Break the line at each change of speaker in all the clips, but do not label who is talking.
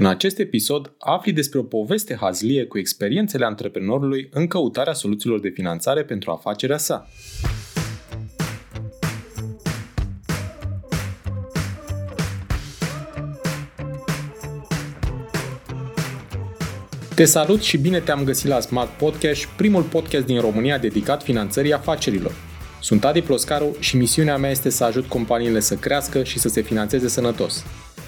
În acest episod afli despre o poveste hazlie cu experiențele antreprenorului în căutarea soluțiilor de finanțare pentru afacerea sa. Te salut și bine te-am găsit la Smart Podcast, primul podcast din România dedicat finanțării afacerilor. Sunt Adi Ploscaru și misiunea mea este să ajut companiile să crească și să se finanțeze sănătos.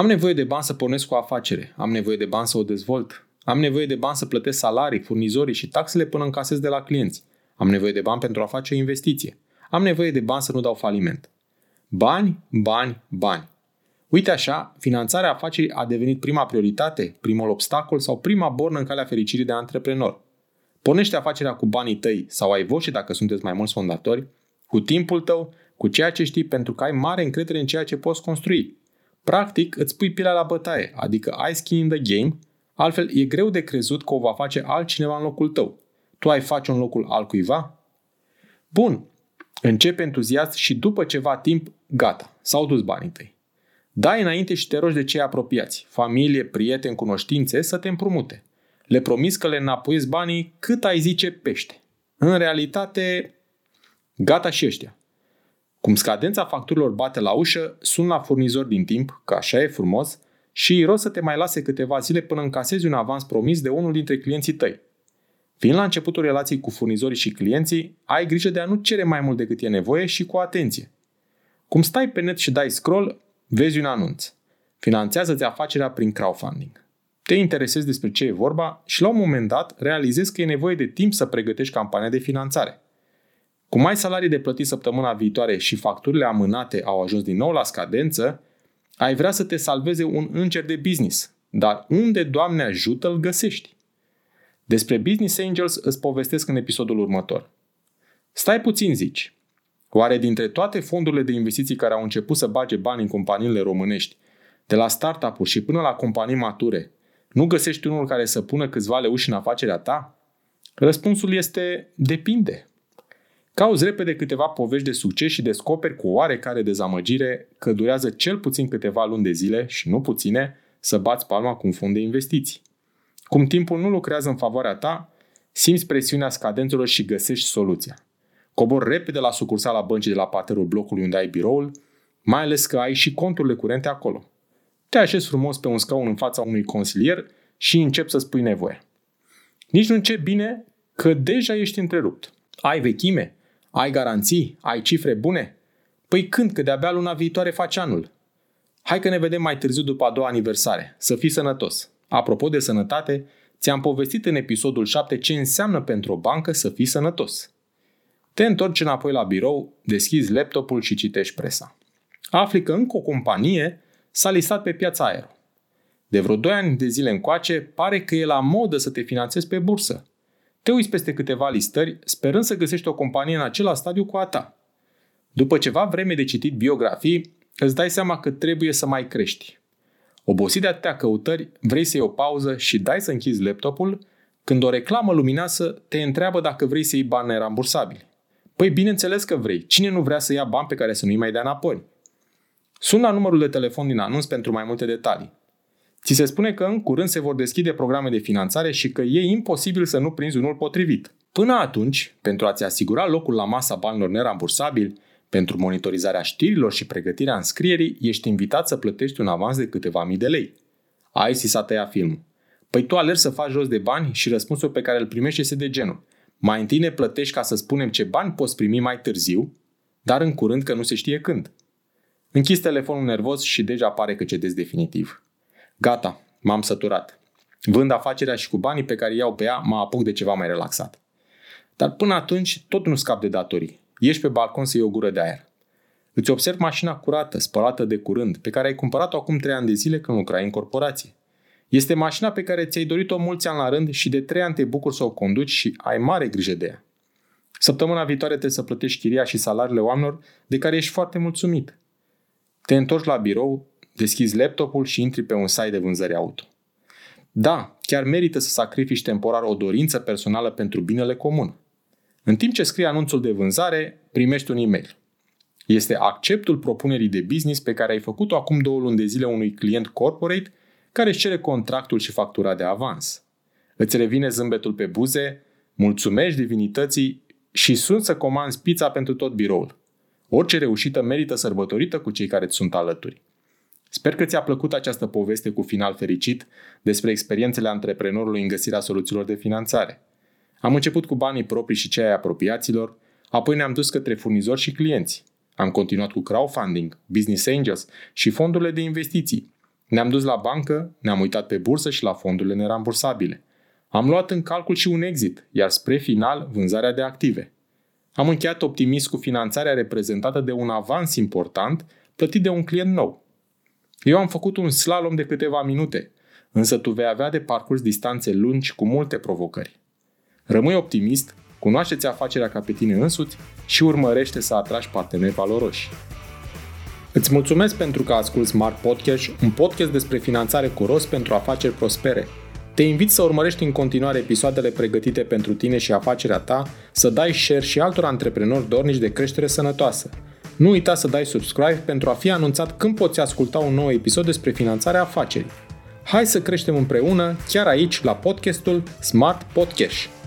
Am nevoie de bani să pornesc o afacere, am nevoie de bani să o dezvolt, am nevoie de bani să plătesc salarii, furnizorii și taxele până încasez de la clienți. Am nevoie de bani pentru a face o investiție. Am nevoie de bani să nu dau faliment. Bani, bani, bani. Uite așa, finanțarea afacerii a devenit prima prioritate, primul obstacol sau prima bornă în calea fericirii de antreprenor. Pornește afacerea cu banii tăi sau ai voce dacă sunteți mai mulți fondatori, cu timpul tău, cu ceea ce știi pentru că ai mare încredere în ceea ce poți construi. Practic, îți pui pilea la bătaie, adică ai skin in the game, altfel e greu de crezut că o va face altcineva în locul tău. Tu ai face în locul altcuiva? Bun, începe entuziast și după ceva timp, gata, s-au dus banii tăi. Dai înainte și te rogi de cei apropiați, familie, prieteni, cunoștințe, să te împrumute. Le promis că le înapoiezi banii cât ai zice pește. În realitate, gata și ăștia. Cum scadența facturilor bate la ușă, sun la furnizor din timp, că așa e frumos, și îi rog să te mai lase câteva zile până încasezi un avans promis de unul dintre clienții tăi. Fiind la începutul relației cu furnizorii și clienții, ai grijă de a nu cere mai mult decât e nevoie și cu atenție. Cum stai pe net și dai scroll, vezi un anunț. Finanțează-ți afacerea prin crowdfunding. Te interesezi despre ce e vorba și la un moment dat realizezi că e nevoie de timp să pregătești campania de finanțare. Cum ai salarii de plătit săptămâna viitoare și facturile amânate au ajuns din nou la scadență, ai vrea să te salveze un înger de business, dar unde, Doamne ajută, îl găsești? Despre Business Angels îți povestesc în episodul următor. Stai puțin, zici. Oare dintre toate fondurile de investiții care au început să bage bani în companiile românești, de la startup-uri și până la companii mature, nu găsești unul care să pună câțiva leuși în afacerea ta? Răspunsul este depinde. Cauzi repede câteva povești de succes și descoperi cu oarecare dezamăgire că durează cel puțin câteva luni de zile și nu puține să bați palma cu un fond de investiții. Cum timpul nu lucrează în favoarea ta, simți presiunea scadențelor și găsești soluția. Cobor repede la sucursala băncii de la parterul blocului unde ai biroul, mai ales că ai și conturile curente acolo. Te așezi frumos pe un scaun în fața unui consilier și începi să spui nevoie. Nici nu începi bine că deja ești întrerupt. Ai vechime, ai garanții? Ai cifre bune? Păi când, că de-abia luna viitoare faci anul. Hai că ne vedem mai târziu după a doua aniversare. Să fii sănătos. Apropo de sănătate, ți-am povestit în episodul 7 ce înseamnă pentru o bancă să fii sănătos. Te întorci înapoi la birou, deschizi laptopul și citești presa. Afli că încă o companie s-a listat pe piața aer. De vreo 2 ani de zile încoace, pare că e la modă să te finanțezi pe bursă. Te uiți peste câteva listări, sperând să găsești o companie în același stadiu cu a ta. După ceva vreme de citit biografii, îți dai seama că trebuie să mai crești. Obosit de atâtea căutări, vrei să iei o pauză și dai să închizi laptopul, când o reclamă luminoasă te întreabă dacă vrei să iei bani nerambursabili. Păi bineînțeles că vrei. Cine nu vrea să ia bani pe care să nu-i mai dea înapoi? Sună la numărul de telefon din anunț pentru mai multe detalii. Ți se spune că în curând se vor deschide programe de finanțare și că e imposibil să nu prinzi unul potrivit. Până atunci, pentru a-ți asigura locul la masa banilor nerambursabili, pentru monitorizarea știrilor și pregătirea înscrierii, ești invitat să plătești un avans de câteva mii de lei. Ai si s-a tăiat film. Păi tu alergi să faci jos de bani și răspunsul pe care îl primești este de genul. Mai întâi ne plătești ca să spunem ce bani poți primi mai târziu, dar în curând că nu se știe când. Închizi telefonul nervos și deja pare că cedezi definitiv. Gata, m-am săturat. Vând afacerea și cu banii pe care iau pe ea, mă apuc de ceva mai relaxat. Dar până atunci, tot nu scap de datorii. Ieși pe balcon să iei o gură de aer. Îți observ mașina curată, spălată de curând, pe care ai cumpărat-o acum 3 ani de zile când lucrai în corporație. Este mașina pe care ți-ai dorit-o mulți ani la rând și de 3 ani te bucuri să o conduci și ai mare grijă de ea. Săptămâna viitoare trebuie să plătești chiria și salariile oamenilor de care ești foarte mulțumit. Te întorci la birou, deschizi laptopul și intri pe un site de vânzări auto. Da, chiar merită să sacrifici temporar o dorință personală pentru binele comun. În timp ce scrii anunțul de vânzare, primești un e-mail. Este acceptul propunerii de business pe care ai făcut-o acum două luni de zile unui client corporate care își cere contractul și factura de avans. Îți revine zâmbetul pe buze, mulțumești divinității și sunt să comanzi pizza pentru tot biroul. Orice reușită merită sărbătorită cu cei care îți sunt alături. Sper că ți-a plăcut această poveste cu final fericit despre experiențele antreprenorului în găsirea soluțiilor de finanțare. Am început cu banii proprii și cei ai apropiaților, apoi ne-am dus către furnizori și clienți. Am continuat cu crowdfunding, business angels și fondurile de investiții. Ne-am dus la bancă, ne-am uitat pe bursă și la fondurile nerambursabile. Am luat în calcul și un exit, iar spre final vânzarea de active. Am încheiat optimist cu finanțarea reprezentată de un avans important plătit de un client nou. Eu am făcut un slalom de câteva minute, însă tu vei avea de parcurs distanțe lungi cu multe provocări. Rămâi optimist, cunoaște-ți afacerea ca pe tine însuți și urmărește să atragi parteneri valoroși. Îți mulțumesc pentru că asculti Smart Podcast, un podcast despre finanțare cu rost pentru afaceri prospere. Te invit să urmărești în continuare episoadele pregătite pentru tine și afacerea ta, să dai share și altor antreprenori dornici de creștere sănătoasă. Nu uita să dai subscribe pentru a fi anunțat când poți asculta un nou episod despre finanțarea afacerii. Hai să creștem împreună, chiar aici, la podcastul Smart Podcast.